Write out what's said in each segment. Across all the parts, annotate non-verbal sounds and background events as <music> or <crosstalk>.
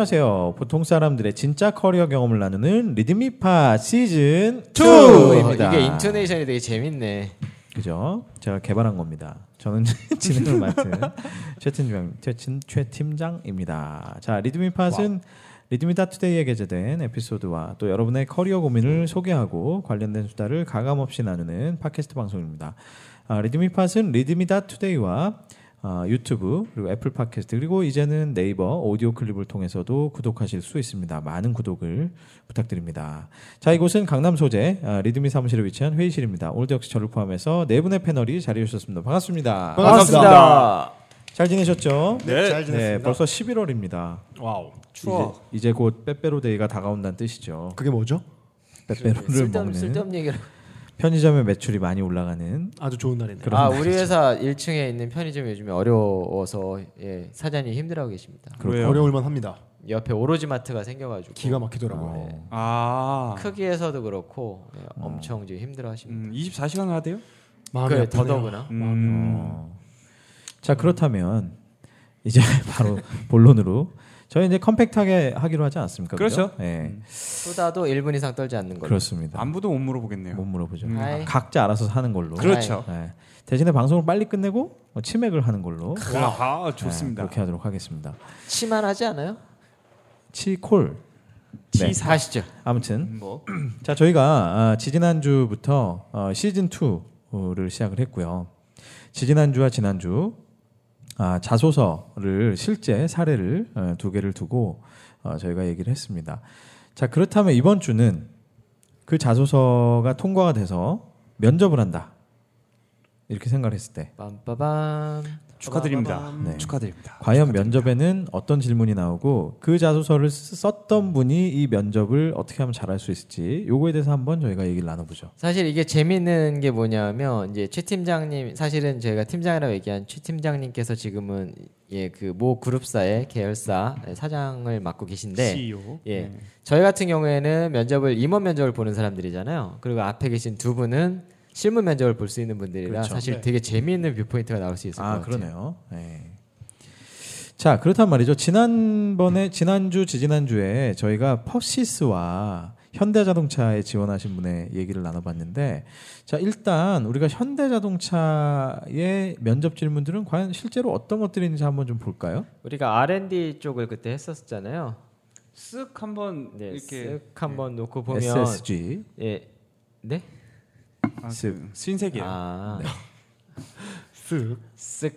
안녕하세요. 보통 사람들의 진짜 커리어 경험을 나누는 리드미팟 시즌 two! 2입니다. 이게 intonation이 되게 재밌네. 그죠? 제가 개발한 겁니다. 저는 <laughs> 진행을 맡은 최 팀장, 최팀, 최팀장입니다. 자, 리드미팟은 리드미다 투데이에 게재된 에피소드와 또 여러분의 커리어 고민을 소개하고 관련된 수다를 가감 없이 나누는 팟캐스트 방송입니다. 아, 리드미팟은 리드미다 투데이와 아, 유튜브 그리고 애플 팟캐스트 그리고 이제는 네이버 오디오 클립을 통해서도 구독하실 수 있습니다. 많은 구독을 부탁드립니다. 자 이곳은 강남 소재 아, 리드미 사무실에 위치한 회의실입니다. 오늘도 역시 저를 포함해서 네 분의 패널이 자리해 주셨습니다. 반갑습니다. 반갑습니다. 잘 지내셨죠? 네, 잘 지냈습니다. 벌써 11월입니다. Wow. 추워. 이제, 이제 곧 빼빼로데이가 다가온다는 뜻이죠. 그게 뭐죠? 빼빼로를 쓸데없는 먹는 쓸데없는 얘기를. 편의점의 매출이 많이 올라가는 아주 좋은 날이네요. 그런 아 말이죠. 우리 회사 1층에 있는 편의점이 요즘에 어려워서 예, 사장님 힘들어하고 계십니다. 그렇죠. 어려울만 합니다. 옆에 오로지 마트가 생겨가지고 기가 막히더라고요. 네. 아, 크기에서도 그렇고 예, 엄청 지금 힘들어하십니다. 음, 24시간 하대요? 마음이 그래. 더더구나. 음, 어. 자 그렇다면 이제 <laughs> 바로 본론으로 저희 이제 컴팩트하게 하기로 하지 않았습니까? 그렇죠. 예, 쏟아도 1분 이상 떨지 않는 걸로. 그렇습니다. 안부도 못 물어보겠네요. 못 물어보죠. 음. 각자 알아서 사는 걸로. 그렇죠. 예. 대신에 방송을 빨리 끝내고 뭐 치맥을 하는 걸로 아, 예, 좋습니다. 그렇게 하도록 하겠습니다. 치만 하지 않아요? 치콜. 네. 치 가시죠. 아무튼 뭐 <clears throat> 자 저희가 아, 지지난 주부터 어, 시즌 2를 시작을 했고요. 지지난 주와 지난 주 아, 자소서를 실제 사례를 어, 두 개를 두고 어, 저희가 얘기를 했습니다. 자 그렇다면 이번 주는 그 자소서가 통과가 돼서 면접을 한다 이렇게 생각을 했을 때 빰빠밤. 축하드립니다. 네. 축하드립니다. 과연 면접에는 어떤 질문이 나오고 그 자소서를 쓰- 썼던 분이 이 면접을 어떻게 하면 잘할 수 있을지 요거에 대해서 한번 저희가 얘기를 나눠보죠. 사실 이게 재밌는 게 뭐냐면 이제 최 팀장님 사실은 저희가 팀장이라고 얘기한 최 팀장님께서 지금은 예그모 그룹사의 계열사 사장을 맡고 계신데 CEO. 예 네. 저희 같은 경우에는 면접을 임원 면접을 보는 사람들이잖아요. 그리고 앞에 계신 두 분은 실무 면접을 볼 수 있는 분들이라 그렇죠. 사실 네. 되게 재미있는 viewpoint가 나올 수 있을 것아 같아요. 그러네요. 네. 자 그렇단 말이죠. 지난번에 지난주 지지난주에 저희가 퍼시스와 현대자동차에 지원하신 분의 얘기를 나눠봤는데 자 일단 우리가 현대자동차의 면접 질문들은 과연 실제로 어떤 것들이 있는지 한번 좀 볼까요? 우리가 R&D 쪽을 그때 했었잖아요. 쓱 한번 네, 이렇게 쓱 한번 놓고 보면 SSG 예 네? 아, 쓱. 그 신세계요. 아 <laughs> 쓱. 쓱.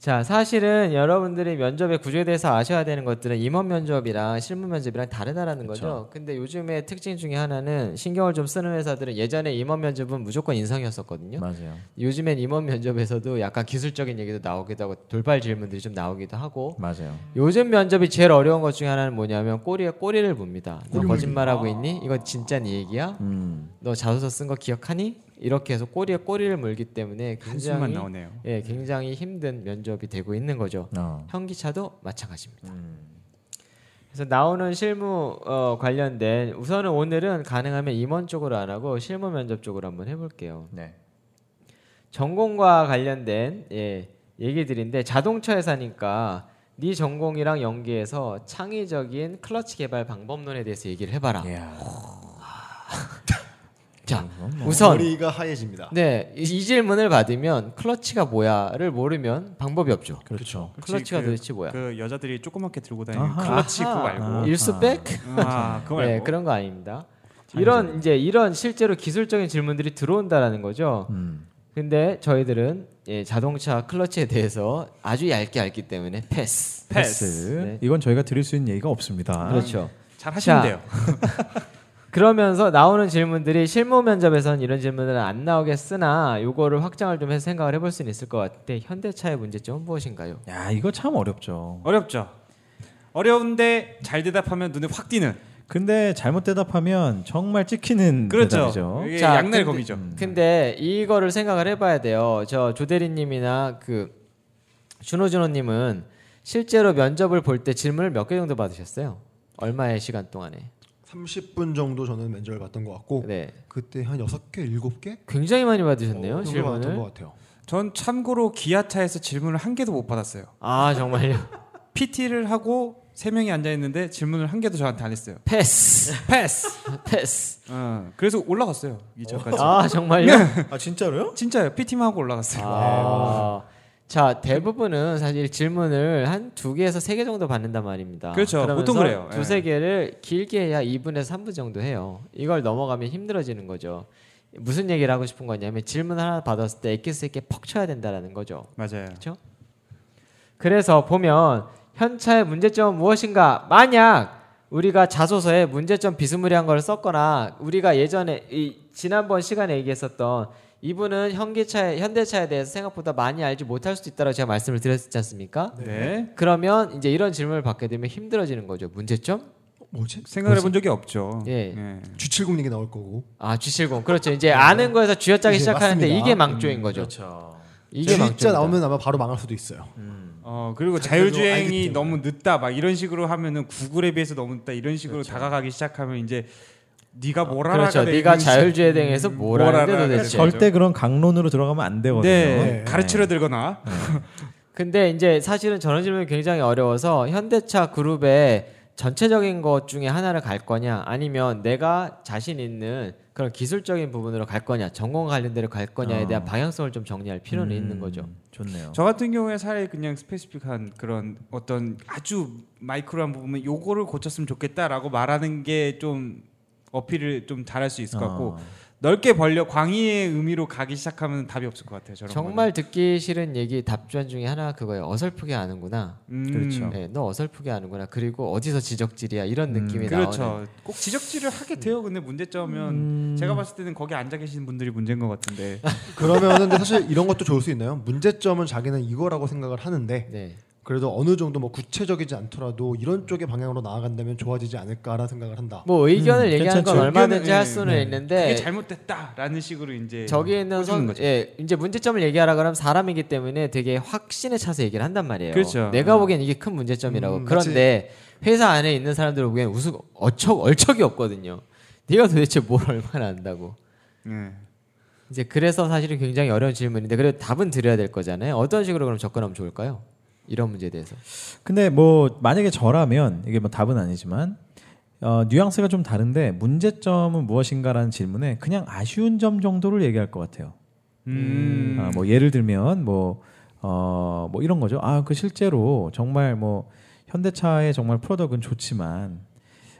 자, 사실은 여러분들이 면접의 구조에 대해서 아셔야 되는 것들은 임원 면접이랑 실무 면접이랑 다르다라는 거죠. 근데 요즘의 특징 중에 하나는 신경을 좀 쓰는 회사들은 예전에 임원 면접은 무조건 인성이었었거든요. 맞아요. 요즘엔 임원 면접에서도 약간 기술적인 얘기도 나오기도 하고 돌발 질문들이 좀 나오기도 하고 맞아요. 요즘 면접이 제일 어려운 것 중에 하나는 뭐냐면 꼬리에 꼬리를 묻니다. 너 거짓말하고 있니? 이거 진짜 네 얘기야? 음. 너 자소서 쓴 거 기억하니? 이렇게 해서 꼬리에 꼬리를 물기 때문에 굉장히. 예, 굉장히 힘든 면접이 되고 있는 거죠. 어. 현기차도 마찬가지입니다. 음. 그래서 나오는 실무 어, 관련된 우선은 오늘은 가능하면 임원 쪽으로 안 하고 실무 면접 쪽으로 한번 해볼게요. 네. 전공과 관련된 예, 얘기들인데 자동차 회사니까 네 전공이랑 연계해서 창의적인 클러치 개발 방법론에 대해서 얘기를 해봐라. <laughs> 자, 이건 뭐. 우선 머리가 하얘집니다. 네, 이, 이 질문을 받으면 클러치가 뭐야를 모르면 방법이 없죠. 그렇죠. 클러치가 그- 도대체 뭐야? 그 여자들이 조그맣게 들고 다니는 아하. 클러치 그거. 말고. 아. 일수백? 아, 그거 말고. 네, 그런 거 아닙니다. 이런 이제 이런 실제로 기술적인 질문들이 들어온다라는 거죠. 음. 근데 저희들은 예, 자동차 클러치에 대해서 아주 얇게 알기 때문에 패스. 패스. 네. 이건 저희가 드릴 수 있는 얘기가 없습니다. 그렇죠. 잘 하시면 자. 돼요. <laughs> 그러면서 나오는 질문들이 실무 면접에서는 이런 질문들은 안 나오겠으나 요거를 확장을 좀 해서 생각을 해볼 수는 있을 것 같은데 현대차의 문제점은 무엇인가요? 야 이거 참 어렵죠. 어렵죠. 어려운데 잘 대답하면 눈에 확 띄는. 근데 잘못 대답하면 정말 찍히는 그렇죠. 대답이죠. 이게 자, 양날 근데- 검이죠. 근데 이거를 생각을 해봐야 돼요. 저 조대리님이나 그 준호준호님은 실제로 면접을 볼 때 질문을 몇 개 정도 받으셨어요? 얼마의 시간 동안에? 30분 정도 저는 면접을 봤던 것 같고 네, 그때 한 6개, 7개 굉장히 많이 받으셨네요 어, 질문을. 것 같아요. 전 참고로 기아차에서 질문을 한 개도 못 받았어요. 아 정말요? <laughs> PT를 하고 세 명이 앉아 있는데 질문을 한 개도 저한테 안 했어요. 패스, 패스. <laughs> 패스. 어, 그래서 올라갔어요. 2차까지. 아 정말요? 아 진짜로요? 진짜요. PT만 하고 올라갔어요. 아. 자 대부분은 사실 질문을 한 두 개에서 세 개 정도 받는단 말입니다. 그렇죠. 보통 그래요. 예. 두세 개를 길게 해야 2분에서 3분 정도 해요. 이걸 넘어가면 힘들어지는 거죠. 무슨 얘기를 하고 싶은 거냐면 질문 하나 받았을 때 엑기스 있게 퍽 쳐야 된다라는 거죠. 맞아요. 그렇죠? 그래서 보면 현차의 문제점은 무엇인가? 만약 우리가 자소서에 문제점 비스무리한 걸 썼거나 우리가 예전에 이 지난번 시간에 얘기했었던 이분은 현기차에 현대차에 대해서 생각보다 많이 알지 못할 수도 있다고 제가 말씀을 드렸지 않습니까? 네. 그러면 이제 이런 질문을 받게 되면 힘들어지는 거죠. 문제점? 뭐지? 생각을 해본 적이 없죠. 예. G70 얘기 나올 거고. 아 G70 그렇죠. 이제 아는 거에서 쥐어짜기 시작하는데 맞습니다. 이게 망조인 거죠. 그렇죠. 이게 G자. 나오면 아마 바로 망할 수도 있어요. 어 그리고 자율주행이. 너무 늦다 막 이런 식으로 하면은 구글에 비해서 너무 늦다 이런 식으로 그렇죠. 다가가기 시작하면 이제 네가 뭘 알아? 그렇죠. 네가 자율주행에 대해서 하는데 알아? 도대체. 절대 그런 강론으로 들어가면 안 되거든요. 네, 네. 가르치려 들거나 근데 이제 사실은 저런 질문이 굉장히 어려워서 현대차 그룹의 전체적인 것 중에 하나를 갈 거냐 아니면 내가 자신 있는 그런 기술적인 부분으로 갈 거냐 전공 관련대로 갈 거냐에 어. 대한 방향성을 좀 정리할 필요는 음, 있는 거죠. 좋네요. 저 같은 경우에 차라리 그냥 스페시픽한 그런 어떤 아주 마이크로한 부분은 요거를 고쳤으면 좋겠다라고 말하는 게 좀 어필을 좀 잘할 수 있을 것 같고 어. 넓게 벌려 광의의 의미로 가기 시작하면 답이 없을 것 같아요. 저런 정말 듣기 싫은 얘기 답변 중에 하나가 그거예요. 어설프게 아는구나. 거는. 음, 그렇죠. 네, 너 어설프게 아는구나. 그리고 어디서 지적질이야 이런 음, 느낌이 나오는. 그렇죠. 꼭 지적질을 하게 돼요. 근데 문제점은 음. 제가 봤을 때는 거기 앉아 계시는 분들이 문제인 것 같은데. <laughs> 그러면은 근데 사실 이런 것도 좋을 수 있나요? 문제점은 자기는 이거라고 생각을 하는데 네. 그래도 어느 정도 뭐 구체적이지 않더라도 이런 쪽의 방향으로 나아간다면 좋아지지 않을까라는 생각을 한다. 뭐 의견을 음, 얘기하는 건 괜찮죠. 얼마든지 의견은, 할 예, 수는 네. 있는데 그게 잘못됐다라는 식으로 이제 저기 있는 선, 거죠. 예, 이제 문제점을 얘기하라 그러면 사람이기 때문에 되게 확신에 차서 얘기를 한단 말이에요. 그렇죠. 내가 음. 보기엔 이게 큰 문제점이라고. 음, 그런데 회사 안에 있는 사람들 보기엔 우스 어척 얼척이 없거든요. 네가 도대체 뭘 얼마나 안다고. 예. 이제 그래서 사실은 굉장히 어려운 질문인데 그래도 답은 드려야 될 거잖아요. 어떤 식으로 그럼 접근하면 좋을까요? 이런 문제에 대해서. 근데 뭐 만약에 저라면 이게 뭐 답은 아니지만 어, 뉘앙스가 좀 다른데 문제점은 무엇인가라는 질문에 그냥 아쉬운 점 정도를 얘기할 것 같아요. 음. 아, 뭐 예를 들면 뭐 어, 뭐 이런 거죠. 아, 그 실제로 정말 뭐 현대차의 정말 product는 좋지만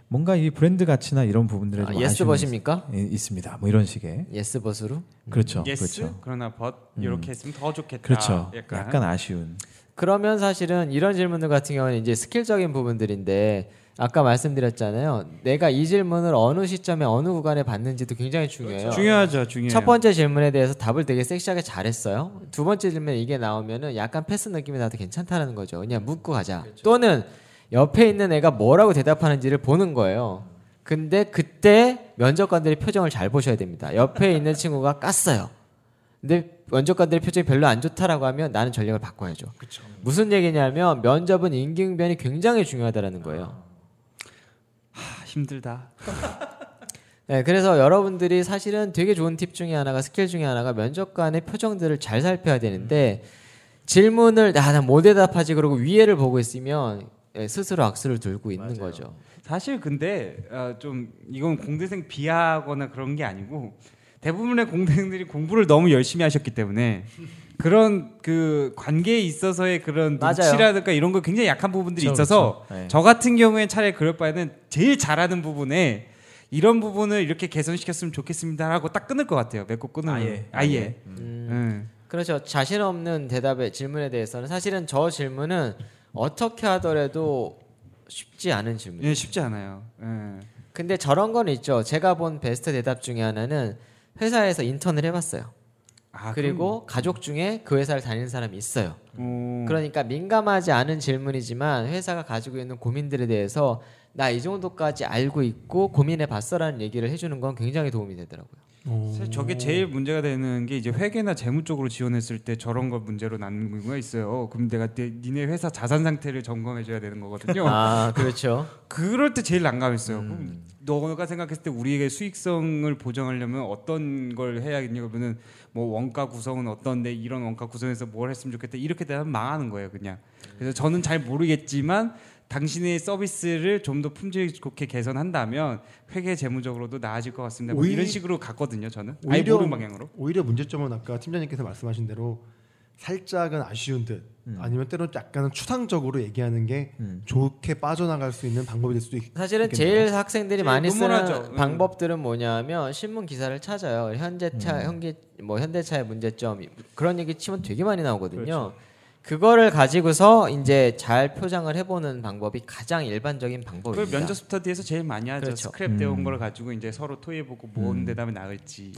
뭔가 이 브랜드 가치나 이런 부분들에 아, 좀 yes 아쉬움이 but입니까? 있, 있습니다. 뭐 이런 식의 Yes but으로? 그렇죠, yes 그렇죠, 그러나 but 이렇게 했으면 더 좋겠다. 그렇죠. 약간, 약간 아쉬운. 그러면 사실은 이런 질문들 같은 경우는 이제 skill적인 부분들인데 아까 말씀드렸잖아요. 내가 이 질문을 어느 시점에 어느 구간에 받는지도 굉장히 중요해요. 중요하죠, 중요해요. 첫 번째 질문에 대해서 답을 되게 섹시하게 잘했어요. 두 번째 질문에 이게 나오면은 약간 패스 느낌이 나도 괜찮다라는 거죠. 그냥 묻고 가자. 또는 옆에 있는 애가 뭐라고 대답하는지를 보는 거예요. 근데 그때 면접관들의 표정을 잘 보셔야 됩니다. 옆에 있는 친구가 깠어요. 근데 면접관들의 표정이 별로 안 좋다라고 하면 나는 전략을 바꿔야죠. 무슨 얘기냐면 면접은 임기응변이 굉장히 중요하다라는 거예요. 아, 힘들다. <laughs> 네, 그래서 여러분들이 사실은 되게 좋은 팁 중에 하나가 스킬 중에 하나가 면접관의 표정들을 잘 살펴야 되는데 질문을 아, 나못 대답하지 그러고 위에를 보고 있으면 예, 스스로 악수를 들고 있는 거죠. 사실 근데 어, 좀 이건 공대생 비하거나 그런 게 아니고 대부분의 공대생들이 공부를 너무 열심히 하셨기 때문에 그런 그 관계에 있어서의 그런 맞아요. 눈치라든가 이런 거 굉장히 약한 부분들이 있어서. 네. 저 같은 경우에 차라리 그럴 바에는 제일 잘하는 부분에 이런 부분을 이렇게 개선시켰으면 좋겠습니다라고 딱 끊을 것 같아요. 맺고 끊으면 아예, 아예. 아예. 음, 음. 그렇죠. 자신 없는 대답에 질문에 대해서는 사실은 저 질문은 어떻게 하더라도 쉽지 않은 질문. 예, 쉽지 않아요. 예. 근데 저런 건 있죠. 제가 본 베스트 대답 중에 하나는 회사에서 인턴을 해봤어요. 아, 그리고 가족 중에 그 회사를 다니는 사람이 있어요. 그럼, 어, 그러니까 민감하지 않은 질문이지만 회사가 가지고 있는 고민들에 대해서 나 이 정도까지 알고 있고 고민해 봤어라는 얘기를 해주는 건 굉장히 도움이 되더라고요. 사실 저게 제일 문제가 되는 게 이제 회계나 재무 쪽으로 지원했을 때 저런 걸 문제로 낳는 경우가 있어요. 그럼 내가 내, 니네 회사 자산 상태를 점검해 줘야 되는 거거든요. 아 그렇죠. <laughs> 그럴 때 제일 난감했어요. 음. 너가 생각했을 때 우리에게 수익성을 보장하려면 어떤 걸 해야겠냐 그러면은 뭐 원가 구성은 어떤데 이런 원가 구성에서 뭘 했으면 좋겠다 이렇게 되면 망하는 거예요, 그냥. 그래서 저는 잘 모르겠지만 당신의 서비스를 좀 더 품질 좋게 개선한다면 회계 재무적으로도 나아질 것 같습니다. 뭐 오히려- 이런 식으로 갔거든요, 저는. 오히려 방향으로. 오히려 문제점은 아까 팀장님께서 말씀하신 대로 살짝은 아쉬운 듯 아니면 때로 약간은 추상적으로 얘기하는 게 음. 좋게 빠져나갈 수 있는 방법이 될 수도 있. 사실은 있겠네요. 제일 학생들이 제일 많이 쓰는. 음. 방법들은 뭐냐면 신문 기사를 찾아요. 현대차 음. 현기 뭐 현대차의 문제점 그런 얘기 치면 되게 많이 나오거든요. 그렇죠. 그거를 가지고서 이제 잘 표장을 해보는 방법이 가장 일반적인 그 방법입니다. 면접 스터디에서 제일 많이 하죠. 그렇죠. 스크랩 되어 음. 온걸 가지고 이제 서로 토의해보고 뭔 대답이 나을지.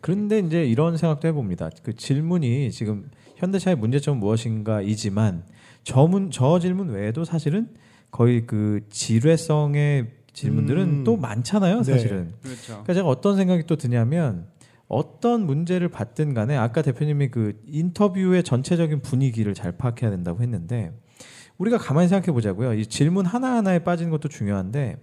그런데 이제 이런 생각도 해봅니다. 그 질문이 지금 현대차의 문제점은 무엇인가이지만 저문 저 질문 외에도 사실은 거의 그 지뢰성의 질문들은 음. 또 많잖아요. 네. 사실은. 그렇죠. 그러니까 제가 어떤 생각이 또 드냐면 어떤 문제를 받든 간에 아까 대표님이 그 인터뷰의 전체적인 분위기를 잘 파악해야 된다고 했는데 우리가 가만히 생각해 보자고요. 이 질문 하나하나에 빠지는 것도 중요한데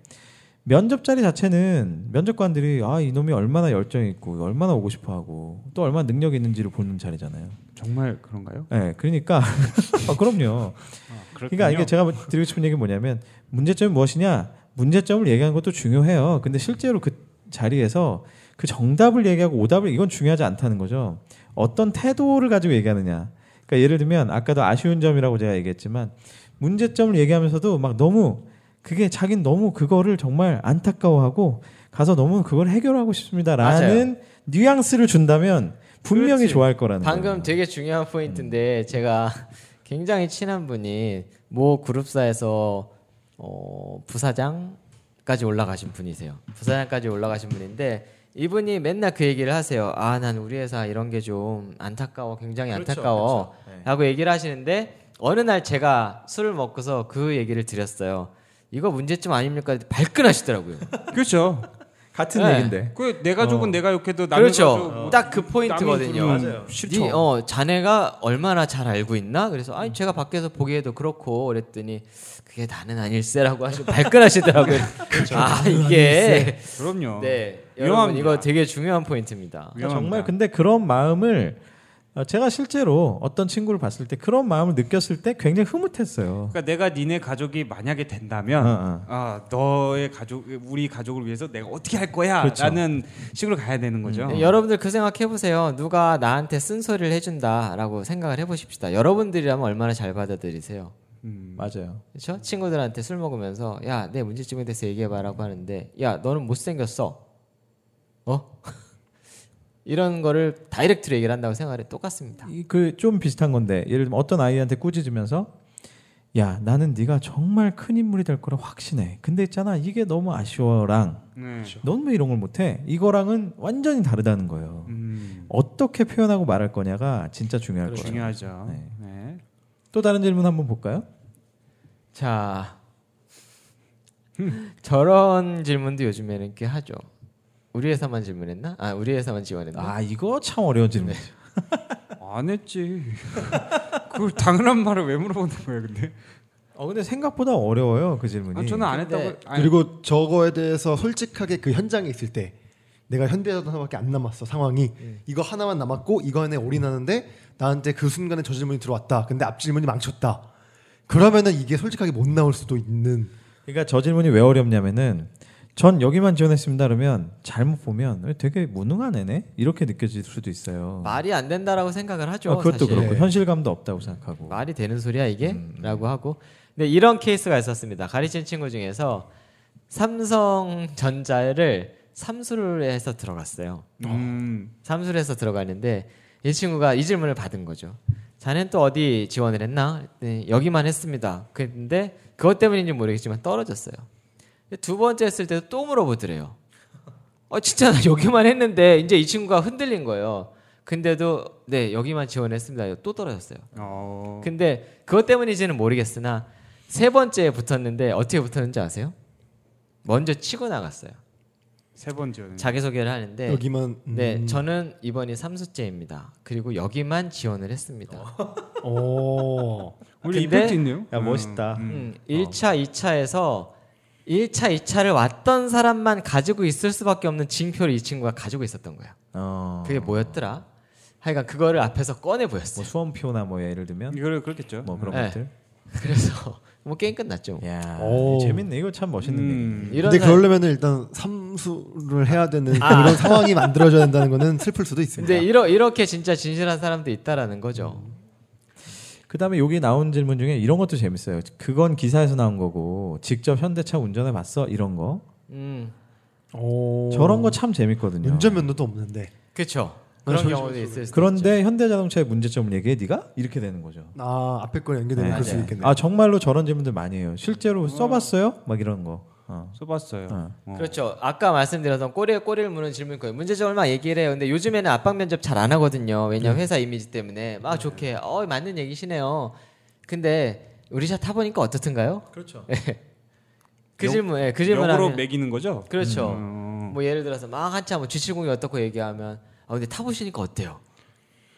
면접 자리 자체는 면접관들이 아 이놈이 얼마나 열정이 있고 얼마나 오고 싶어 하고 또 얼마나 능력이 있는지를 보는 자리잖아요. 정말 그런가요? 네, 그러니까 <laughs> 아, 그럼요. 아, 그러니까 이게 제가 드리고 싶은 얘기는 뭐냐면 문제점이 무엇이냐? 문제점을 얘기하는 것도 중요해요. 근데 실제로 그 자리에서 그 정답을 얘기하고 오답을 이건 중요하지 않다는 거죠. 어떤 태도를 가지고 얘기하느냐. 그러니까 예를 들면 아까도 아쉬운 점이라고 제가 얘기했지만 문제점을 얘기하면서도 막 너무 그게 자기는 너무 그거를 정말 안타까워하고 가서 너무 그걸 해결하고 싶습니다라는 뉘앙스를 준다면 분명히 그렇지. 좋아할 거라는 방금 거예요. 되게 중요한 포인트인데 제가 굉장히 친한 분이 모 그룹사에서 어, 부사장까지 올라가신 분이세요. 부사장까지 올라가신 분인데 이분이 맨날 그 얘기를 하세요. 아, 난 우리 회사 이런 게 좀 안타까워, 굉장히 그렇죠, 안타까워. 그렇죠. 네. 라고 얘기를 하시는데 어느 날 제가 술을 먹고서 그 얘기를 드렸어요. 이거 문제점 아닙니까? 발끈하시더라고요. <laughs> 그렇죠. 같은 네. 얘긴데. 그 내 가족은 어. 내가 욕해도 남의 그렇죠. 가족 딱그 포인트거든요. 맞아요. 싫죠. 니, 어, 자네가 얼마나 잘 알고 있나? 그래서 아니 제가 밖에서 보기에도 그렇고 그랬더니 그게 나는 아닐세라고 하시고 발끈하시더라고요. <laughs> 아 이게 그럼요. 네 위험합니다. 이거 되게 중요한 포인트입니다. 그러니까 위험합니다. 정말 근데 그런 마음을 어, 제가 실제로 어떤 친구를 봤을 때 그런 마음을 느꼈을 때 굉장히 흐뭇했어요. 그러니까 내가 니네 가족이 만약에 된다면 어, 어. 아 너의 가족 우리 가족을 위해서 내가 어떻게 할 거야라는 그렇죠. 식으로 가야 되는 거죠. 네, 여러분들 그 생각 해 보세요. 누가 나한테 쓴소리를 해준다라고 생각을 해보십시다. 여러분들이라면 얼마나 잘 받아들이세요. 음. 맞아요. 그렇죠? 친구들한테 술 먹으면서 야 내 문제점에 대해서 얘기해봐라고 하는데 야 너는 못생겼어. 어? <laughs> 이런 거를 다이렉트로 얘기를 한다고 생각해 똑같습니다. 그 좀 비슷한 건데 예를 들면 어떤 아이한테 꾸짖으면서 야 나는 네가 정말 큰 인물이 될 거라 확신해. 근데 있잖아 이게 너무 아쉬워랑 네. 넌왜 이런 걸 못해? 이거랑은 완전히 다르다는 거예요. 음. 어떻게 표현하고 말할 거냐가 진짜 중요할 거예요. 중요하죠. 네. 네. 또 다른 질문 한번 볼까요? 자 저런 질문도 요즘에는 꽤 하죠. 우리 회사만 질문했나? 아 우리 회사만 지원했나? 아 이거 참 어려운 질문이죠. <laughs> 안 했지. 그걸 당연한 말을 왜 물어보는 거야, 근데? 어 근데 생각보다 어려워요 그 질문이. 아, 저는 안 했다고. 아니, 그리고 저거에 대해서 솔직하게 그 현장에 있을 때 내가 현대에서 하나밖에 안 남았어 상황이 이거 하나만 남았고 이거 안에 올인하는데 나한테 그 순간에 저 질문이 들어왔다. 근데 앞 질문이 망쳤다. 그러면은 이게 솔직하게 못 나올 수도 있는 그러니까 저 질문이 왜 어렵냐면은 전 여기만 지원했습니다 그러면 잘못 보면 되게 무능한 애네 이렇게 느껴질 수도 있어요. 말이 안 된다라고 생각을 하죠. 어, 그것도 사실. 그렇고 현실감도 없다고 생각하고. 말이 되는 소리야 이게? 음. 라고 하고 근데 이런 케이스가 있었습니다. 가르친 친구 중에서 삼성전자를 삼수를 해서 들어갔어요. 음. 삼수를 해서 들어가는데 이 친구가 이 질문을 받은 거죠. 자네는 또 어디 지원을 했나? 그랬더니 여기만 했습니다. 근데 그것 때문인지 모르겠지만 떨어졌어요. 두 번째 했을 때도 또 물어보더래요. 어 진짜 나 여기만 했는데 이제 이 친구가 흔들린 거예요. 근데도 네 여기만 지원했습니다. 또 떨어졌어요. 어. 근데 그것 때문인지는 모르겠으나 세 번째에 붙었는데 어떻게 붙었는지 아세요? 먼저 치고 나갔어요. 세 번째는. 자기 소개를 하는데 여기만 네, 음. 저는 이번이 삼수째입니다. 그리고 여기만 지원을 했습니다. 오. <laughs> 우리 이펙트 있네요. 야 멋있다. 음, 1차, 2차에서 1차, 2차를 왔던 사람만 가지고 있을 수밖에 없는 징표를 이 친구가 가지고 있었던 거야. 어. 그게 뭐였더라? 하여간 그거를 앞에서 꺼내 보였어요. 뭐 수험표나 뭐 예를 들면 이거를 그렇겠죠. 뭐 그런 네. 것들. 그래서 <laughs> 뭐 게임 끝났죠. 야, 오. 재밌네. 이거 참 멋있는 얘기. 음. 이런 근데 사- 그러려면 일단 삼수를 해야 되는 그런 상황이 만들어져야 된다는 거는 슬플 수도 있습니다. 근데 이러, 이렇게 진짜 진실한 사람도 있다라는 거죠. 그다음에 여기 나온 질문 중에 이런 것도 재밌어요. 그건 기사에서 나온 거고 직접 현대차 운전해 봤어? 이런 거. 음, 오. 저런 거 참 재밌거든요. 운전면허도 없는데. 그렇죠. 아, 그런 경우도 있을 수 그런데 현대자동차의 문제점을 얘기해 네가 이렇게 되는 거죠. 아 앞에 거 연계되면 네. 그럴 수 맞아요. 있겠네요. 아 정말로 저런 질문들 많이 해요. 실제로 써봤어요? 막 이런 거. 어. 써봤어요. 어. 어. 그렇죠. 아까 말씀드렸던 꼬리에 꼬리를 무는 질문이 거예요. 문제점을 막 얘기를 해요. 근데 요즘에는 압박 면접 잘 안 하거든요. 왜냐 면 회사 이미지 때문에 막 좋게 어 맞는 얘기시네요. 근데 우리 차 타보니까 어떻든가요? 그렇죠. 그 역- 질문, 예, 그 질문 역으로 하면 매기는 거죠. 그렇죠. 어. 뭐 예를 들어서 막 한참 뭐 G70이 어떻고 얘기하면 아 근데 타보시니까 어때요?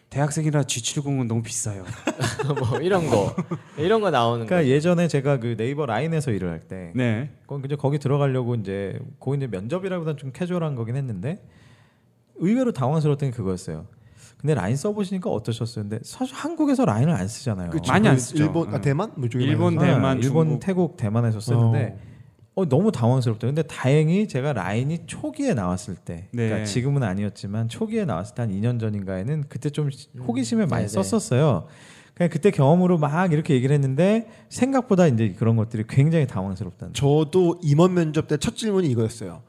대학생이라 G70은 너무 비싸요. <laughs> 뭐 이런 거 이런 거 나오는 그러니까 거. 예전에 제가 그 네이버 라인에서 일을 할 때, 네. 거기 이제 거기 들어가려고 이제 거기 이제 면접이라보다는 좀 캐주얼한 거긴 했는데 의외로 당황스러웠던 게 그거였어요. 근데 라인 써보시니까 어떠셨어요? 근데 사실 한국에서 라인을 안 쓰잖아요. 그쵸. 많이 안그 쓰죠. 일본, 아, 응. 대만, 뭐 일본, 많이 아, 대만, 일본, 중국. 태국, 대만에서 쓰는데 어. 너무 당황스럽다. 근데 다행히 제가 라인이 초기에 나왔을 때, 네. 그러니까 지금은 아니었지만 초기에 나왔을 때 한 2년 전인가에는 그때 좀 호기심에 많이 네네. 썼었어요. 그냥 그때 경험으로 막 이렇게 얘기를 했는데 생각보다 이제 그런 것들이 굉장히 당황스럽다는. 저도 임원 면접 때 첫 질문이 이거였어요.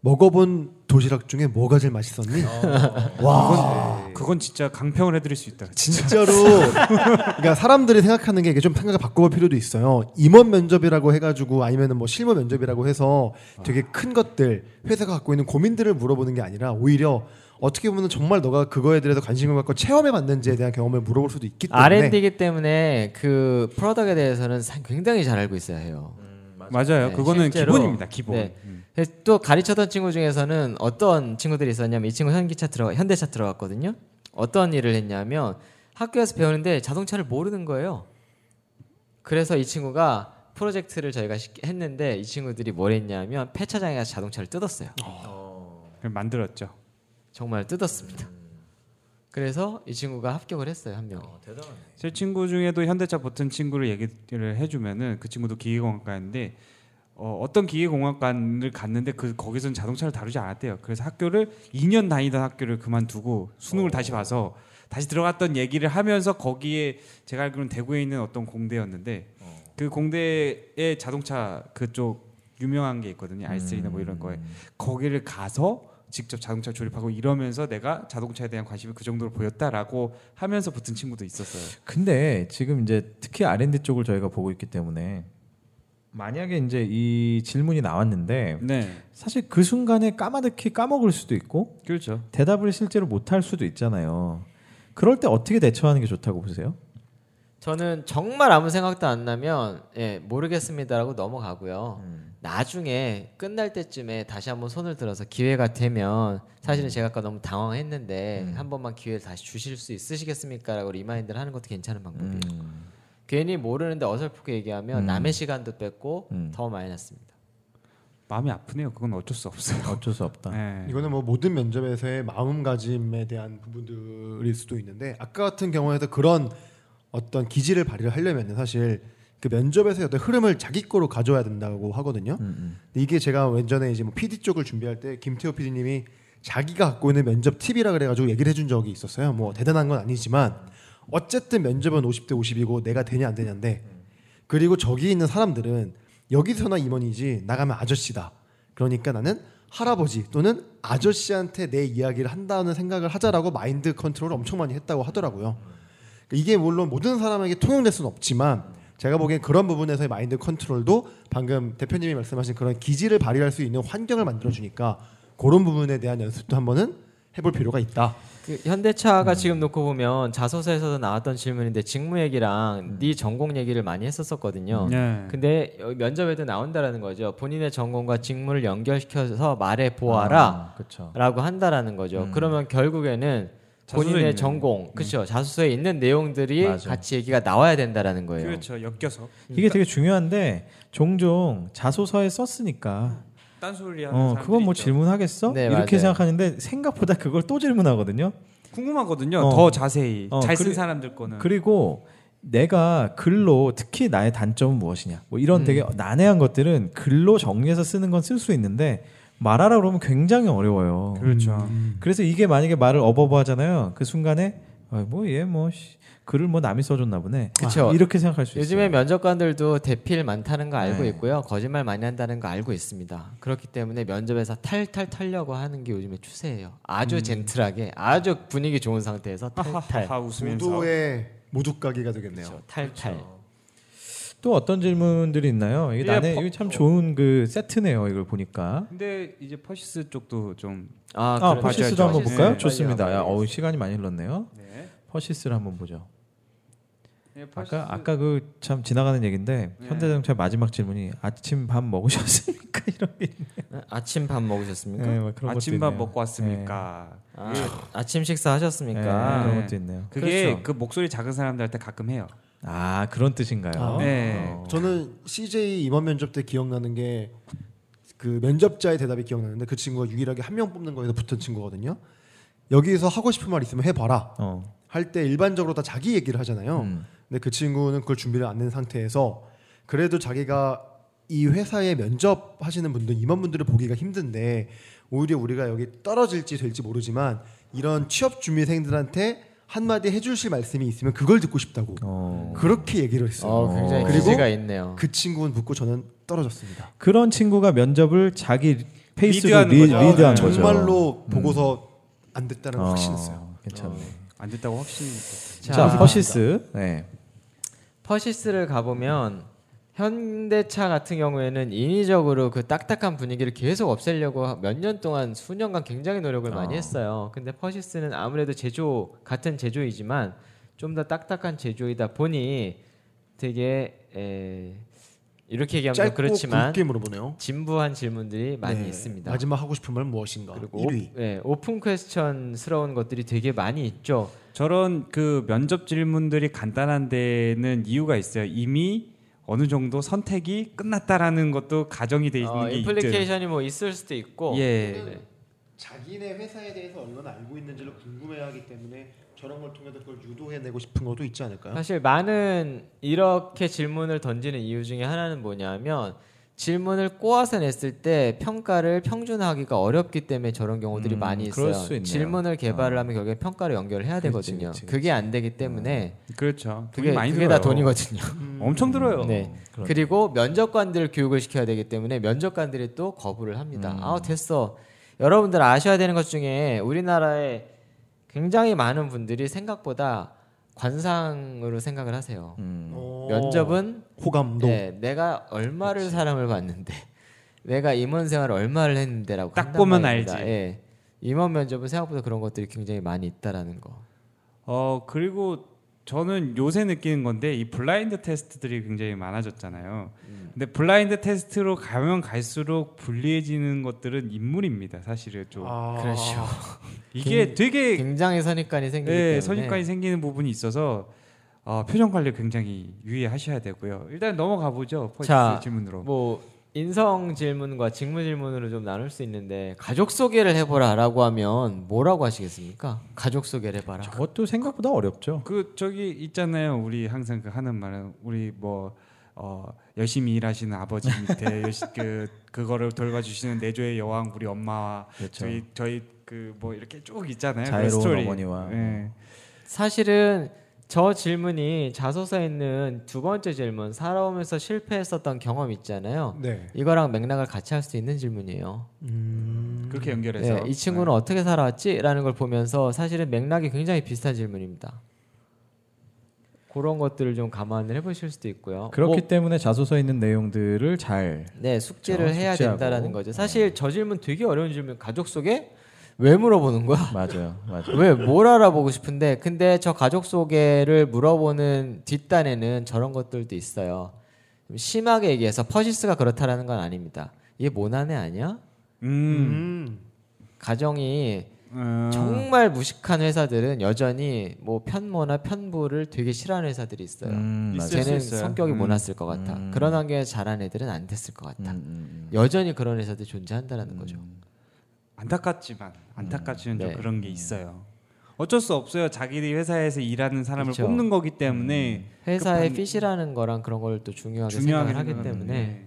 먹어본 도시락 중에 뭐가 제일 맛있었니? <laughs> 와 그건 진짜 강평을 해드릴 수 있다. 진짜 로 그러니까 사람들이 생각하는 게 이게 좀 생각을 바꿔볼 필요도 있어요. 임원 면접이라고 해가지고 아니면은 뭐 실무 면접이라고 해서 되게 큰 것들 회사가 갖고 있는 고민들을 물어보는 게 아니라 오히려 어떻게 보면 정말 너가 그거에 대해서 관심을 갖고 체험해 봤는지에 대한 경험을 물어볼 수도 있기 때문에 R&D이기 때문에 그 프로덕에 대해서는 사- 굉장히 잘 알고 있어야 해요. 맞아요. 네, 그거는 실제로. 기본입니다. 기본. 네. 음. 또 가르쳤던 친구 중에서는 어떤 친구들이 있었냐면 이 친구 현기차 들어 현대차 들어갔거든요. 어떤 일을 했냐면 학교에서 배우는데 자동차를 모르는 거예요. 그래서 이 친구가 프로젝트를 저희가 시- 했는데 이 친구들이 뭘 했냐면 폐차장에 가서 자동차를 뜯었어요. 그걸 만들었죠. 정말 뜯었습니다. 그래서 이 친구가 합격을 했어요 한 명. 제 친구 중에도 현대차 붙은 친구를 얘기를 해주면은 그 친구도 기계공학과인데 어, 어떤 기계공학과를 갔는데 그 거기서는 자동차를 다루지 않았대요. 그래서 학교를 2년 다니던 학교를 그만두고 수능을 다시 봐서 다시 들어갔던 얘기를 하면서 거기에 제가 알기로는 대구에 있는 어떤 공대였는데 그 공대에 자동차 그쪽 유명한 게 있거든요. R3나 뭐 이런 거에 거기를 가서 직접 자동차 조립하고 이러면서 내가 자동차에 대한 관심이 그 정도로 보였다라고 하면서 붙은 친구도 있었어요. 근데 지금 이제 특히 R&D 쪽을 저희가 보고 있기 때문에 만약에 이제 이 질문이 나왔는데 네, 사실 그 순간에 까마득히 까먹을 수도 있고 그렇죠. 대답을 실제로 못할 수도 있잖아요. 그럴 때 어떻게 대처하는 게 좋다고 보세요? 저는 정말 아무 생각도 안 나면 예, 모르겠습니다라고 넘어가고요. 나중에 끝날 때쯤에 다시 한번 손을 들어서 기회가 되면 사실은 제가 아까 너무 당황했는데 한 번만 기회를 다시 주실 수 있으시겠습니까라고 remind를 하는 것도 괜찮은 방법이에요. 음. 괜히 모르는데 어설프게 얘기하면 음. 남의 시간도 뺏고 음. 더 마이너스입니다. 마음이 아프네요. 그건 어쩔 수 없어요. 어쩔 수 없다. 네. 이거는 뭐 모든 면접에서의 마음가짐에 대한 부분들일 수도 있는데 아까 같은 경우에도 그런 어떤 기질을 발휘를 하려면 사실 그 면접에서의 어떤 흐름을 자기 거로 가져야 된다고 하거든요. 음, 음. 근데 이게 제가 왼전에 이제 뭐 PD 쪽을 준비할 때 김태호 PD님이 자기가 갖고 있는 면접 팁이라 그래가지고 얘기를 해준 적이 있었어요. 뭐 대단한 건 아니지만 어쨌든 면접은 50대 50이고 내가 되냐 안 되냐인데 그리고 저기 있는 사람들은 여기서나 임원이지 나가면 아저씨다. 그러니까 나는 할아버지 또는 아저씨한테 내 이야기를 한다는 생각을 하자라고 마인드 컨트롤을 엄청 많이 했다고 하더라고요. 이게 물론 모든 사람에게 통용될 수는 없지만 제가 보기엔 그런 부분에서의 마인드 컨트롤도 방금 대표님이 말씀하신 그런 기질을 발휘할 수 있는 환경을 만들어 주니까 그런 부분에 대한 연습도 한번은 해볼 필요가 있다. 그 현대차가 지금 놓고 보면 자소서에서도 나왔던 질문인데 직무 얘기랑 네 전공 얘기를 많이 했었었거든요. 네. 근데 면접에도 나온다라는 거죠. 본인의 전공과 직무를 연결시켜서 말해 보아라. 아, 그렇죠. 라고 한다라는 거죠. 음. 그러면 결국에는 본인의 있는. 전공, 그렇죠. 자소서에 있는 내용들이 맞아. 같이 얘기가 나와야 된다라는 거예요. 그렇죠. 엮여서 이게 되게 중요한데 종종 자소서에 썼으니까 딴소리 하는 어 그건 뭐 있죠. 질문하겠어 네, 이렇게 맞아요. 생각하는데 생각보다 그걸 또 질문하거든요. 궁금하거든요. 어. 더 자세히 어, 잘쓴 그리- 사람들 거는 그리고 내가 글로 특히 나의 단점은 무엇이냐 뭐 이런 음. 되게 난해한 것들은 글로 정리해서 쓰는 건 쓸 수 있는데 말하라 그러면 굉장히 어려워요. 그렇죠. 그래서 이게 만약에 말을 어버버 하잖아요. 그 순간에 뭐얘뭐 글을 뭐 남이 써줬나 보네. 아, 이렇게 생각할 수 요즘에 있어요. 면접관들도 대필 많다는 거 알고 네. 있고요. 거짓말 많이 한다는 거 알고 있습니다. 그렇기 때문에 면접에서 탈탈 털려고 하는 게 요즘에 추세예요. 아주 음. 젠틀하게, 아주 분위기 좋은 상태에서 탈탈, 다 웃으면서 고도의 모두가기가 되겠네요. 그렇죠. 탈탈. 또 어떤 질문들이 있나요? 이게 예, 나는 퍼- 이게 참 좋은 그 세트네요. 이걸 보니까. 근데 이제 퍼시스 쪽도 좀 아, 아, 그래. 퍼시스도. 한번 볼까요? 네. 좋습니다. 야, 어우 시간이 많이 흘렀네요. 네. 퍼시스를 한번 보죠. 네, 퍼시스- 아까 아까 그 참 지나가는 얘기인데 네. 현대자동차 마지막 질문이 아침 밥 먹으셨습니까? <laughs> 이런 게 있네요. 아침 밥 먹으셨습니까? 네, 뭐 그런 아침 밥 있네요. 먹고 왔습니까? 아, 아침 식사 네, 하셨습니까? 그런 네. 것도 있네요. 그게 그렇죠. 그 목소리 작은 사람들한테 가끔 해요. 아 그런 뜻인가요? 아. 네. 어. 저는 CJ 임원 면접 때 기억나는 게 그 면접자의 대답이 기억나는데 그 친구가 유일하게 한 명 뽑는 거에서 붙은 친구거든요. 여기서 하고 싶은 말 있으면 해봐라. 어. 할때 일반적으로 다 자기 얘기를 하잖아요. 음. 근데 그 친구는 그걸 준비를 안 된 상태에서 그래도 자기가 이 회사에 면접 하시는 분들 임원분들을 보기가 힘든데 오히려 우리가 여기 떨어질지 될지 모르지만 이런 취업 준비생들한테 한마디 해주실 말씀이 있으면 그걸 듣고 싶다고 어. 그렇게 얘기를 했어요. 어, 굉장히 그리고 기지가 있네요. 그 친구는 붙고 저는 떨어졌습니다. 그런 친구가 면접을 자기 페이스로 리드하는 리, 거죠. 리드한 네. 거죠. 정말로 음. 보고서 안 됐다는 걸 어, 확신했어요. 괜찮네. 안 됐다고 확신이. 자, 자, 퍼시스. 네. 퍼시스를 가보면 현대차 같은 경우에는 인위적으로 그 딱딱한 분위기를 계속 없애려고 몇 년 동안 수년간 굉장히 노력을 많이 어. 했어요. 근데 퍼시스는 아무래도 제조 같은 제조이지만 좀 더 딱딱한 제조이다 보니 되게 에, 이렇게 얘기하면 그렇지만. 진부한 질문들이 많이 네. 있습니다. 마지막 하고 싶은 말 무엇인가? 그리고 1위. 오, 네, 오픈 퀘스천스러운 것들이 되게 많이 있죠. 저런 그 면접 질문들이 간단한 데는 이유가 있어요. 이미 어느 정도 선택이 끝났다라는 것도 가정이 돼 있는 어, 게 있죠. 인플리케이션이 뭐 있을 수도 있고 예. 네. 자기네 회사에 대해서 얼마나 알고 있는지를 궁금해하기 때문에 저런 걸 통해서 그걸 유도해내고 싶은 것도 있지 않을까요? 사실 많은 이렇게 질문을 던지는 이유 중에 하나는 뭐냐면 질문을 꼬아서 냈을 때 평가를 평준화하기가 어렵기 때문에 저런 경우들이 음, 많이 있어요. 수 있네요. 질문을 개발을 어. 하면 결국에 평가를 연결해야 되거든요. 그렇지, 그게 안 되기 때문에 그렇죠. 돈이 그게 많이 그게 들어요. 다 돈이거든요. <laughs> 엄청 들어요. 네. 그런- 그리고 면접관들 교육을 시켜야 되기 때문에 면접관들이 또 거부를 합니다. 음. 아 됐어. 여러분들 아셔야 되는 것 중에 우리나라에 굉장히 많은 분들이 생각보다 관상으로 생각을 하세요. 음. 어, 면접은 호감도 네, 내가 얼마를 사람을 봤는데 <laughs> 내가 임원 생활을 얼마를 했는데라고 딱 보면 말입니다. 알지. 예. 임원 면접은 생각보다 그런 것들이 굉장히 많이 있다라는 거. 어 그리고 저는 요새 느끼는 건데 이 블라인드 테스트들이 굉장히 많아졌잖아요. 음. 근데 블라인드 테스트로 가면 갈수록 불리해지는 것들은 인물입니다. 사실은 좀 아, 그렇죠. 이게 되게 굉장히 선입관이 생기기 네, 때문에 선입관이 생기는 부분이 있어서 어, 표정 관리 굉장히 유의하셔야 되고요. 일단 넘어가 보죠. 자, 질문으로. 뭐 인성 질문과 직무 질문으로 좀 나눌 수 있는데 가족 소개를 해보라라고 하면 뭐라고 하시겠습니까? 가족 소개를 해봐라. 저것도 생각보다 어렵죠. 그 저기 있잖아요. 우리 항상 그 하는 말은 우리 뭐 어, 열심히 일하시는 아버지 밑에 <laughs> 그 그거를 돌봐주시는 내조의 여왕 우리 엄마와 그렇죠. 저희 저희 그 뭐 이렇게 쭉 있잖아요. 그 자애로운 스토리. 어머니와. 예. 사실은 저 질문이 자소서에 있는 두 번째 질문 살아오면서 실패했었던 경험 있잖아요. 네. 이거랑 맥락을 같이 할 수 있는 질문이에요. 음, 그렇게 연결해서 네, 이 친구는 어떻게 살아왔지?라는 걸 보면서 사실은 맥락이 굉장히 비슷한 질문입니다. 그런 것들을 좀 감안을 해보실 수도 있고요. 그렇기 뭐, 때문에 자소서에 있는 내용들을 잘 네 숙제를 그렇죠. 해야 숙제하고. 된다라는 거죠. 사실 저 질문 되게 어려운 질문. 가족 속에 왜 물어보는 거야? <laughs> 맞아요, 맞아요. 왜 뭘 알아보고 싶은데 근데 저 가족 소개를 물어보는 뒷단에는 저런 것들도 있어요. 좀 심하게 얘기해서 퍼시스가 그렇다라는 건 아닙니다. 얘 모난애 아니야? 음. 음. 가정이 어, 정말 무식한 회사들은 여전히 뭐 편모나 편부를 되게 싫어하는 회사들이 있어요. 음, 쟤는 있어요. 성격이 음. 모났을 것 같아. 음. 그런 환경에서 자란 애들은 안 됐을 것 같다. 음, 음, 여전히 그런 회사들이 존재한다는 거죠. 음. 안타깝지만 안타깝지만 좀 네. 그런 게 있어요. 어쩔 수 없어요. 자기들이 회사에서 일하는 사람을 그쵸. 뽑는 거기 때문에 회사의 그 반- fit이라는 거랑 그런 걸 또 중요하게 중요하게 생각을 하기 때문에 네.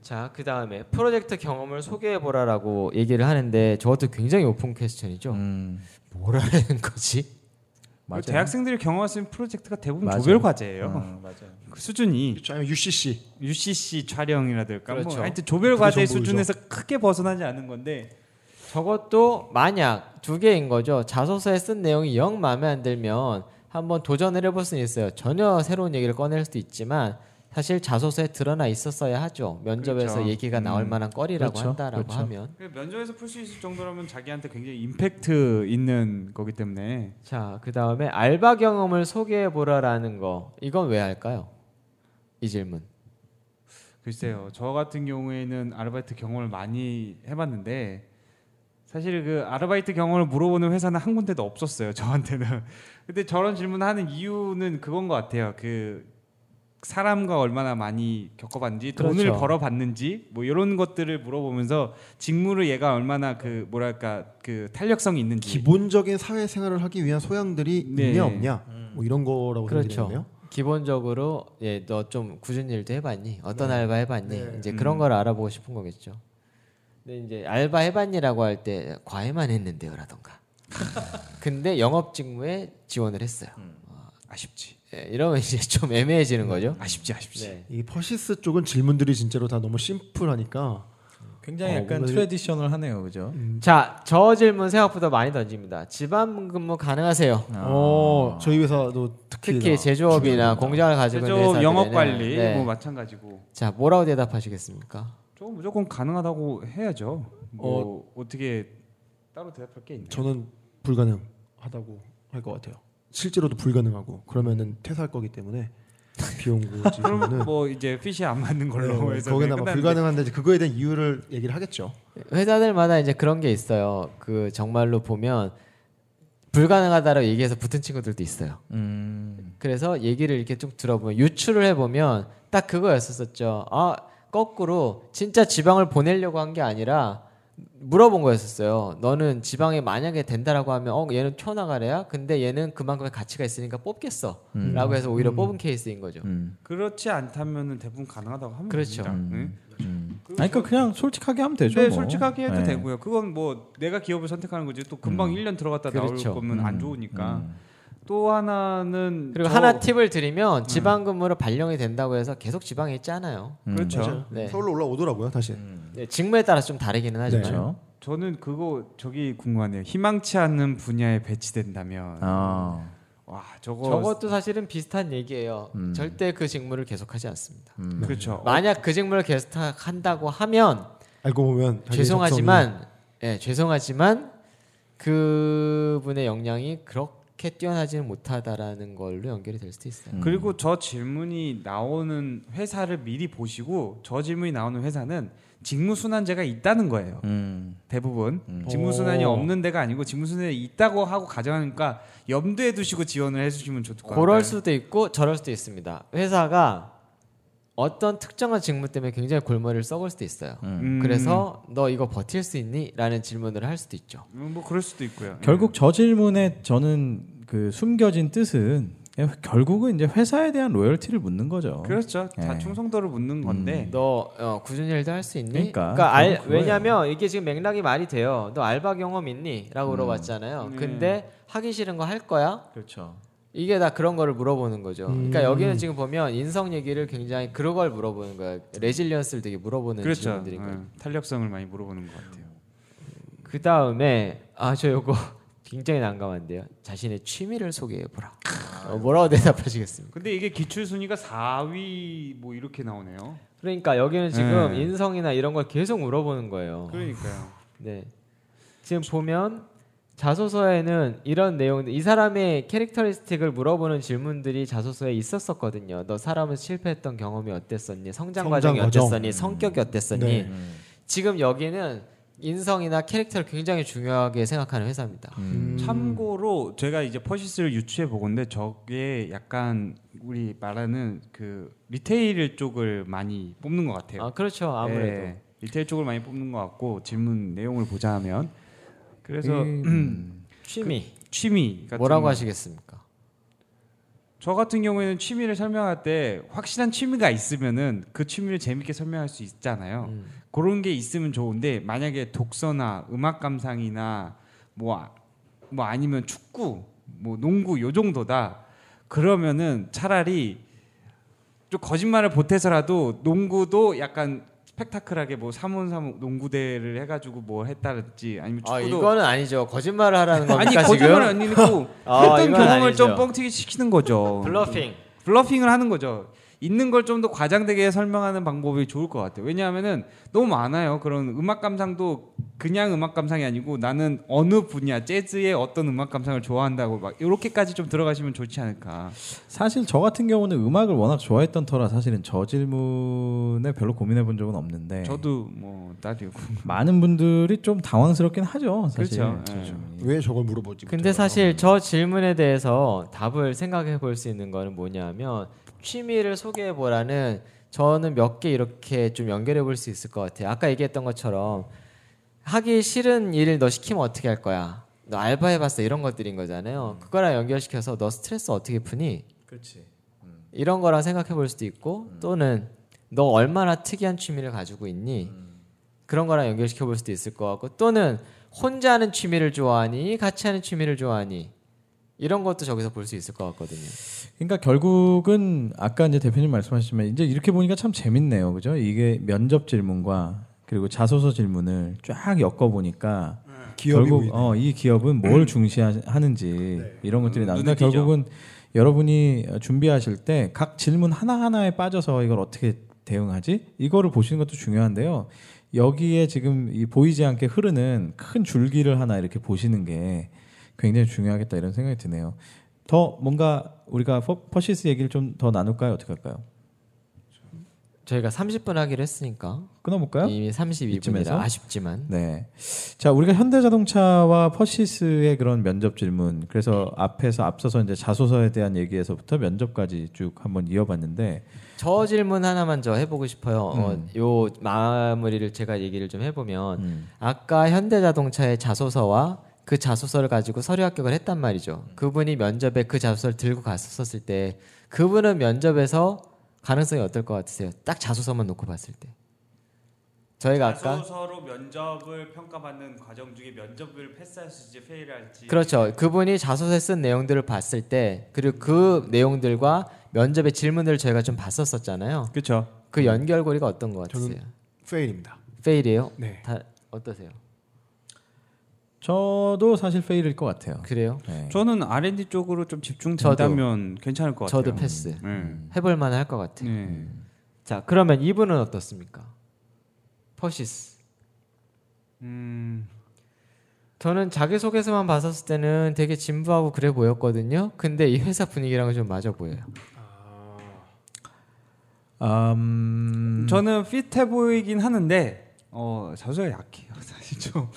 자, 그 다음에 프로젝트 경험을 소개해 보라라고 얘기를 하는데 저것도 굉장히 open question이죠. 음, 뭐라는 거지? <laughs> 맞아요. 대학생들이 경험할 수 있는 프로젝트가 대부분 맞아요. 조별 과제예요. 어, <laughs> 맞아요. 그 수준이 그렇죠. 아니면 UCC UCC 촬영이라든가 그렇죠. 뭐 하여튼 조별 그게 과제. 수준에서 크게 벗어나지 않은 건데 저것도 만약 두 개인 거죠. 자소서에 쓴 내용이 영 마음에 안 들면 한번 도전을 해볼 수는 있어요. 전혀 새로운 얘기를 꺼낼 수도 있지만 사실 자소서에 드러나 있었어야 하죠. 면접에서 그렇죠. 얘기가 나올 음, 만한 거리라고 그렇죠. 한다라고 그렇죠. 하면 그 면접에서 풀 수 있을 정도라면 자기한테 굉장히 임팩트 있는 거기 때문에 자, 그 다음에 알바 경험을 소개해 보라라는 거 이건 왜 할까요? 이 질문. 글쎄요. 저 같은 경우에는 아르바이트 경험을 많이 해 봤는데 사실 그 아르바이트 경험을 물어보는 회사는 한 군데도 없었어요. 저한테는. <laughs> 근데 저런 질문하는 이유는 그건 것 같아요. 그 사람과 얼마나 많이 겪어봤는지 돈을 그렇죠. 벌어봤는지 뭐 이런 것들을 물어보면서 직무를 얘가 얼마나 그 뭐랄까 그 탄력성이 있는지 기본적인 사회생활을 하기 위한 소양들이 네. 있냐 없냐 뭐 이런 거라고 그렇죠. 생각되네요. 기본적으로 예, 너좀 궂은 일도 해봤니? 어떤 네. 알바 해봤니? 네. 이제 음. 그런 걸 알아보고 싶은 거겠죠. 근데 이제 알바 해봤니라고 할 때 과외만 했는데요라던가. 근데 영업 직무에 지원을 했어요. 아쉽지. 예, 이러면 이제 좀 애매해지는 거죠. 아쉽지 아쉽지. 네. 이 퍼시스 쪽은 질문들이 진짜로 다 너무 심플하니까 굉장히 어, 약간 뭔가 traditional하네요, 그죠? 음. 자, 저 질문 생각보다 많이 던집니다. 지방 근무 가능하세요? 어 저희 회사도 특히 특히 제조업이나 공장을 가지고 있는 제조 회사들은 영업 관리 네. 뭐 마찬가지고. 자, 뭐라고 대답하시겠습니까? 저 무조건 가능하다고 해야죠. 뭐 어, 떻게 따로 대답할 게 있나요? 저는 불가능하다고 할 것 같아요. 실제로도 불가능하고 그러면은 퇴사할 거기 때문에 <laughs> 지금은 뭐 이제 핏이 안 맞는 걸로 해서 네, 아마 끝났는데. 불가능한데 그거에 대한 이유를 얘기를 하겠죠. 회사들마다 이제 그런 게 있어요. 그 정말로 보면 불가능하다라고 얘기해서 붙은 친구들도 있어요. 음, 그래서 얘기를 이렇게 쭉 들어보면 유추를 해보면 딱 그거였었죠. 아 거꾸로 진짜 지방을 보내려고 한 게 아니라 물어본 거였었어요. 너는 지방에 만약에 된다라고 하면 어 얘는 튀어나가래야. 근데 얘는 그만큼의 가치가 있으니까 뽑겠어.라고 해서 오히려 뽑은 케이스인 거죠. 음, 그렇지 않다면은 대부분 가능하다고 하면 그렇죠. 음, 네? 음. 아니 그 그냥 솔직하게 하면 되죠. 네, 뭐. 솔직하게 해도 네. 되고요. 그건 뭐 내가 기업을 선택하는 거지. 또 금방 음. 1년 들어갔다 그렇죠. 나올 거면 안 음, 좋으니까. 음. 또 하나는 그리고 저- 하나 팁을 드리면 지방 근무로 발령이 된다고 해서 계속 지방에 있지 않아요. 음. 그렇죠. 네. 서울로 올라오더라고요 다시. 음. 네, 직무에 따라서 좀 다르기는 하지만 그렇죠. 저는 그거 저기 궁금하네요. 희망치 않는 분야에 배치된다면 아, 와 저거 저것도 사실은 비슷한 얘기예요. 음. 절대 그 직무를 계속하지 않습니다. 음. 그렇죠. 만약 그 직무를 계속한다고 하면 알고 보면 죄송하지만 예, 죄송하지만 그분의 역량이 그렇게 뛰어나지는 못하다라는 걸로 연결이 될 수도 있어요. 음. 그리고 저 질문이 나오는 회사를 미리 보시고 저 질문이 나오는 회사는 직무순환제가 있다는 거예요. 음. 대부분 음. 직무순환이 오. 없는 데가 아니고 직무순환이 있다고 하고 가정하니까 염두에 두시고 지원을 해주시면 좋을 것 같아요. 그럴 수도 있고 저럴 수도 있습니다. 회사가 어떤 특정한 직무 때문에 굉장히 골머리를 썩을 수도 있어요. 음. 음, 그래서 너 이거 버틸 수 있니? 라는 질문을 할 수도 있죠. 음, 뭐 그럴 수도 있고요. 결국 저 질문에 저는 그 숨겨진 뜻은 결국은 이제 회사에 대한 로열티를 묻는 거죠. 예. 그렇죠. 다 예. 충성도를 묻는 건데 너 어, 굳은 일도 할 수 있니? 그러니까, 알, 결국 그거예요. 왜냐면 이게 지금 맥락이 말이 돼요. 너 알바 경험 있니? 라고 물어봤잖아요. 네. 근데 하기 싫은 거 할 거야? 그렇죠. 이게 다 그런 거를 물어보는 거죠. 그러니까 음. 여기는 지금 보면 인성 얘기를 굉장히 그런 걸 물어보는 거예요. 레질리언스를 되게 물어보는 그렇죠. 질문들인 거예요. 예, 탄력성을 많이 물어보는 것 같아요. 그 다음에 아 저 요거 <laughs> 굉장히 난감한데요. 자신의 취미를 소개해 보라. 어, 뭐라고 대답하시겠습니까? 근데 이게 기출 순위가 4위 뭐 이렇게 나오네요. 그러니까 여기는 지금 네. 인성이나 이런 걸 계속 물어보는 거예요. 그러니까요. 네. 지금 보면 자소서에는 이런 내용, 이 사람의 캐릭터리스틱을 물어보는 질문들이 자소서에 있었었거든요. 너 살아면서 실패했던 경험이 어땠었니? 성장, 성장 과정이 과정. 어땠었니? 성격이 어땠었니? 네. 음. 지금 여기는 인성이나 캐릭터를 굉장히 중요하게 생각하는 회사입니다. 음. 참고로 제가 이제 퍼시스를 유추해 보건데 저게 약간 우리 말하는 그 retail 쪽을 많이 뽑는 것 같아요. 아 그렇죠. 아무래도 예, retail 쪽을 많이 뽑는 것 같고 질문 내용을 보자 하면 그래서 음. 취미 취미 같은 뭐라고 거. 하시겠습니까? 저 같은 경우에는 취미를 설명할 때 확실한 취미가 있으면은 그 취미를 재밌게 설명할 수 있잖아요. 음. 그런 게 있으면 좋은데 만약에 독서나 음악 감상이나 뭐, 아- 뭐 아니면 축구, 뭐 농구 요 정도다. 그러면은 차라리 좀 거짓말을 보태서라도 농구도 약간 스펙타클하게 뭐 삼원삼 농구대를 해가지고 뭐 했다든지 아니면 아 축구도 이거는 아니죠. 거짓말을 하라는 겁니까 아니 지금? 거짓말은 아니고 <laughs> 아, 했던 이건 경험을 아니죠. 좀 뻥튀기 시키는 거죠. 블러핑. 블러핑을 하는 거죠. 있는 걸 좀 더 과장되게 설명하는 방법이 좋을 것 같아요. 왜냐하면은 너무 많아요. 그런 음악 감상도 그냥 음악 감상이 아니고 나는 어느 분야 재즈의 어떤 음악 감상을 좋아한다고 막 이렇게까지 좀 들어가시면 좋지 않을까. 사실 저 같은 경우는 음악을 워낙 좋아했던 터라 사실은 저 질문에 별로 고민해 본 적은 없는데 저도 뭐 딸이고 <laughs> 많은 분들이 좀 당황스럽긴 하죠. 사실. 그렇죠. 질문이. 왜 저걸 물어보지? 근데 사실 저 질문에 대해서 답을 생각해 볼 수 있는 거는 뭐냐면 취미를 소개해 보라는 저는 몇 개 이렇게 좀 연결해 볼 수 있을 것 같아요. 아까 얘기했던 것처럼 하기 싫은 일을 너 시키면 어떻게 할 거야? 너 알바 해 봤어 이런 것들인 거잖아요. 그거랑 연결시켜서 너 스트레스 어떻게 푸니? 그렇지. 이런 거랑 생각해 볼 수도 있고 또는 너 얼마나 특이한 취미를 가지고 있니? 그런 거랑 연결시켜 볼 수도 있을 것 같고 또는 혼자 하는 취미를 좋아하니 같이 하는 취미를 좋아하니 이런 것도 저기서 볼 수 있을 것 같거든요. 그러니까 결국은 아까 이제 대표님 말씀하셨지만 이제 이렇게 보니까 참 재밌네요. 그죠? 이게 면접 질문과 그리고 자소서 질문을 쫙 엮어 보니까 기업이 결국. 어, 이 기업은 뭘 중시하는지 이런 것들이 음, 눈에 띄죠. 결국은 여러분이 준비하실 때 각 질문 하나 하나에 빠져서 이걸 어떻게 대응하지? 이거를 보시는 것도 중요한데요. 여기에 지금 이 보이지 않게 흐르는 큰 줄기를 하나 이렇게 보시는 게 굉장히 중요하겠다 이런 생각이 드네요. 더 뭔가 우리가 퍼- 퍼시스 얘기를 좀 더 나눌까요? 어떻게 할까요? 저희가 30분 하기로 했으니까 끊어볼까요? 이미 32분이라 이쯤에서? 아쉽지만 네. 자, 우리가 현대자동차와 퍼시스의 그런 면접 질문. 그래서 앞에서 앞서서 이제 자소서에 대한 얘기에서부터 면접까지 쭉 한번 이어봤는데 저 질문 하나만 저 해보고 싶어요. 음. 어, 요 마무리를 제가 얘기를 좀 해보면 음, 아까 현대자동차의 자소서와 그 자소서를 가지고 서류 합격을 했단 말이죠. 그분이 면접에 그 자소서를 들고 갔었을 때 그분은 면접에서 가능성이 어떨 것 같으세요? 딱 자소서만 놓고 봤을 때. 저희가 아까 자소서로 면접을 평가받는 과정 중에 면접을 패스할지 페일할지 그렇죠. 그분이 자소서에 쓴 내용들을 봤을 때 그리고 그 내용들과 면접의 질문들을 저희가 좀 봤었었잖아요. 그렇죠. 그 연결고리가 어떤 것 같으세요? 저는 fail입니다. fail이에요? 네. 다 어떠세요? 저도 사실 fail일 것 같아요. 그래요? 네. 저는 R&D 쪽으로 좀 집중된다면 괜찮을 것 같아요. 저도 패스. 네. 해볼 만할 것 같아요. 네. 자, 그러면 이분은 어떻습니까? 퍼시스. 음, 저는 자기소개서만 봤었을 때는 되게 진부하고 그래 보였거든요. 근데 이 회사 분위기랑은 좀 맞아 보여요. 음, 저는 핏해 보이긴 하는데 어 자소가 약해요. 사실 좀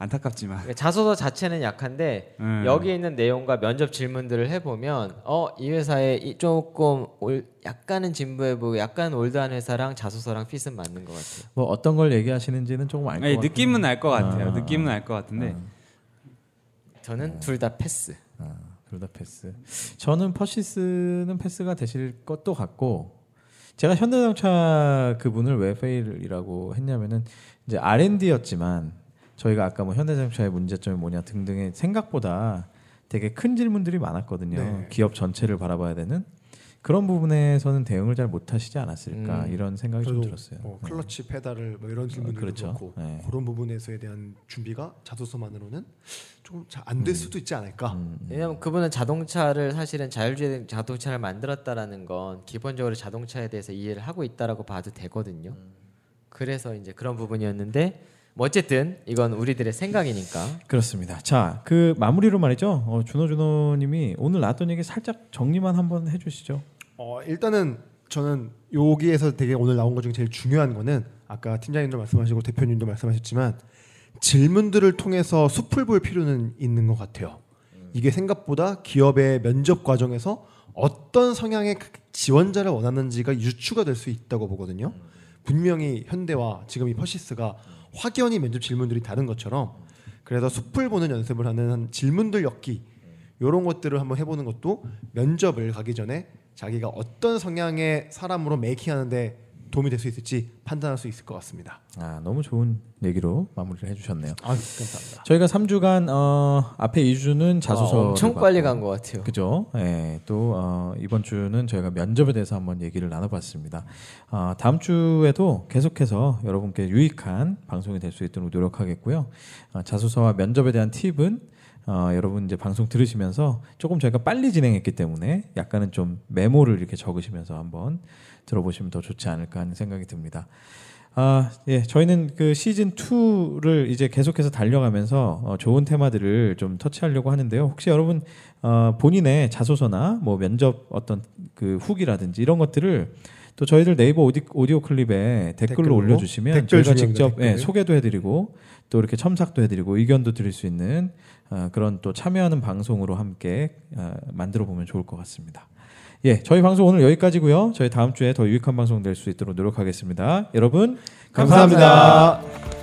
안타깝지만. 그러니까 자소서 자체는 약한데 네. 여기 있는 내용과 면접 질문들을 해보면 어 이 회사에 이 조금 올, 약간은 진부해 보고 약간 올드한 회사랑 자소서랑 핏은 맞는 것 같아요. 뭐 어떤 걸 얘기하시는지는 조금 알것 같아요. 느낌은 알 것 같아요. 아. 느낌은 알 것 같은데. 저는 둘다 패스. 둘 다 패스. 저는 퍼시스는 패스가 되실 것도 같고 제가 현대자동차 그분을 왜 fail이라고 했냐면은 이제 R&D였지만 저희가 아까 뭐 현대자동차의 문제점이 뭐냐 등등의 생각보다 되게 큰 질문들이 많았거든요. 네. 기업 전체를 바라봐야 되는 그런 부분에서는 대응을 잘 못하시지 않았을까 음. 이런 생각이 좀 들었어요. 뭐 네. 클러치 페달을 뭐 이런 질문들도 그렇죠. 그렇고 네. 그런 부분에서에 대한 준비가 자소서만으로는 조금 잘 안 될 수도 있지 않을까. 음, 왜냐면 그분은 자동차를 사실은 자율주행 자동차를 만들었다라는 건 기본적으로 자동차에 대해서 이해를 하고 있다라고 봐도 되거든요. 그래서 이제 그런 부분이었는데 뭐 어쨌든 이건 우리들의 생각이니까 그렇습니다. 자, 그 마무리로 말이죠. 어, 준호 준호님이 오늘 나왔던 얘기 살짝 정리만 한번 해주시죠. 어, 일단은 저는 여기에서 되게 오늘 나온 것 중에 제일 중요한 거는 아까 팀장님도 말씀하시고 대표님도 말씀하셨지만 질문들을 통해서 숲을 볼 필요는 있는 것 같아요. 이게 생각보다 기업의 면접 과정에서 어떤 성향의 지원자를 원하는지가 유추가 될 수 있다고 보거든요. 분명히 현대와 지금 이 퍼시스가 확연히 면접 질문들이 다른 것처럼 그래서 숲을 보는 연습을 하는 한 질문들 엮기 이런 것들을 한번 해보는 것도 면접을 가기 전에 자기가 어떤 성향의 사람으로 making하는데 도움이 될 수 있을지 판단할 수 있을 것 같습니다. 아 너무 좋은 얘기로 마무리를 해주셨네요. 아 감사합니다. 저희가 3주간 어, 앞에 2주는 자소서 아, 엄청 빨리 간 것 같아요. 그죠? 예, 또 어, 이번 주는 저희가 면접에 대해서 한번 얘기를 나눠봤습니다. 어, 다음 주에도 계속해서 여러분께 유익한 방송이 될 수 있도록 노력하겠고요. 어, 자소서와 면접에 대한 팁은 어, 여러분 이제 방송 들으시면서 조금 저희가 빨리 진행했기 때문에 약간은 좀 메모를 이렇게 적으시면서 한번 들어보시면 더 좋지 않을까 하는 생각이 듭니다. 아, 예, 저희는 그 시즌 2를 이제 계속해서 달려가면서 어, 좋은 테마들을 좀 터치하려고 하는데요. 혹시 여러분 어, 본인의 자소서나 뭐 면접 어떤 그 후기라든지 이런 것들을 또 저희들 네이버 오디, 오디오 클립에 댓글로 댓글로? 올려주시면 댓글 저희가 직접 예. 소개도 해드리고 또 이렇게 첨삭도 해드리고 의견도 드릴 수 있는 어, 그런 또 참여하는 방송으로 함께 어, 만들어 보면 좋을 것 같습니다. 예, 저희 방송 오늘 여기까지고요. 저희 다음 주에 더 유익한 방송 될 수 있도록 노력하겠습니다. 여러분 감사합니다.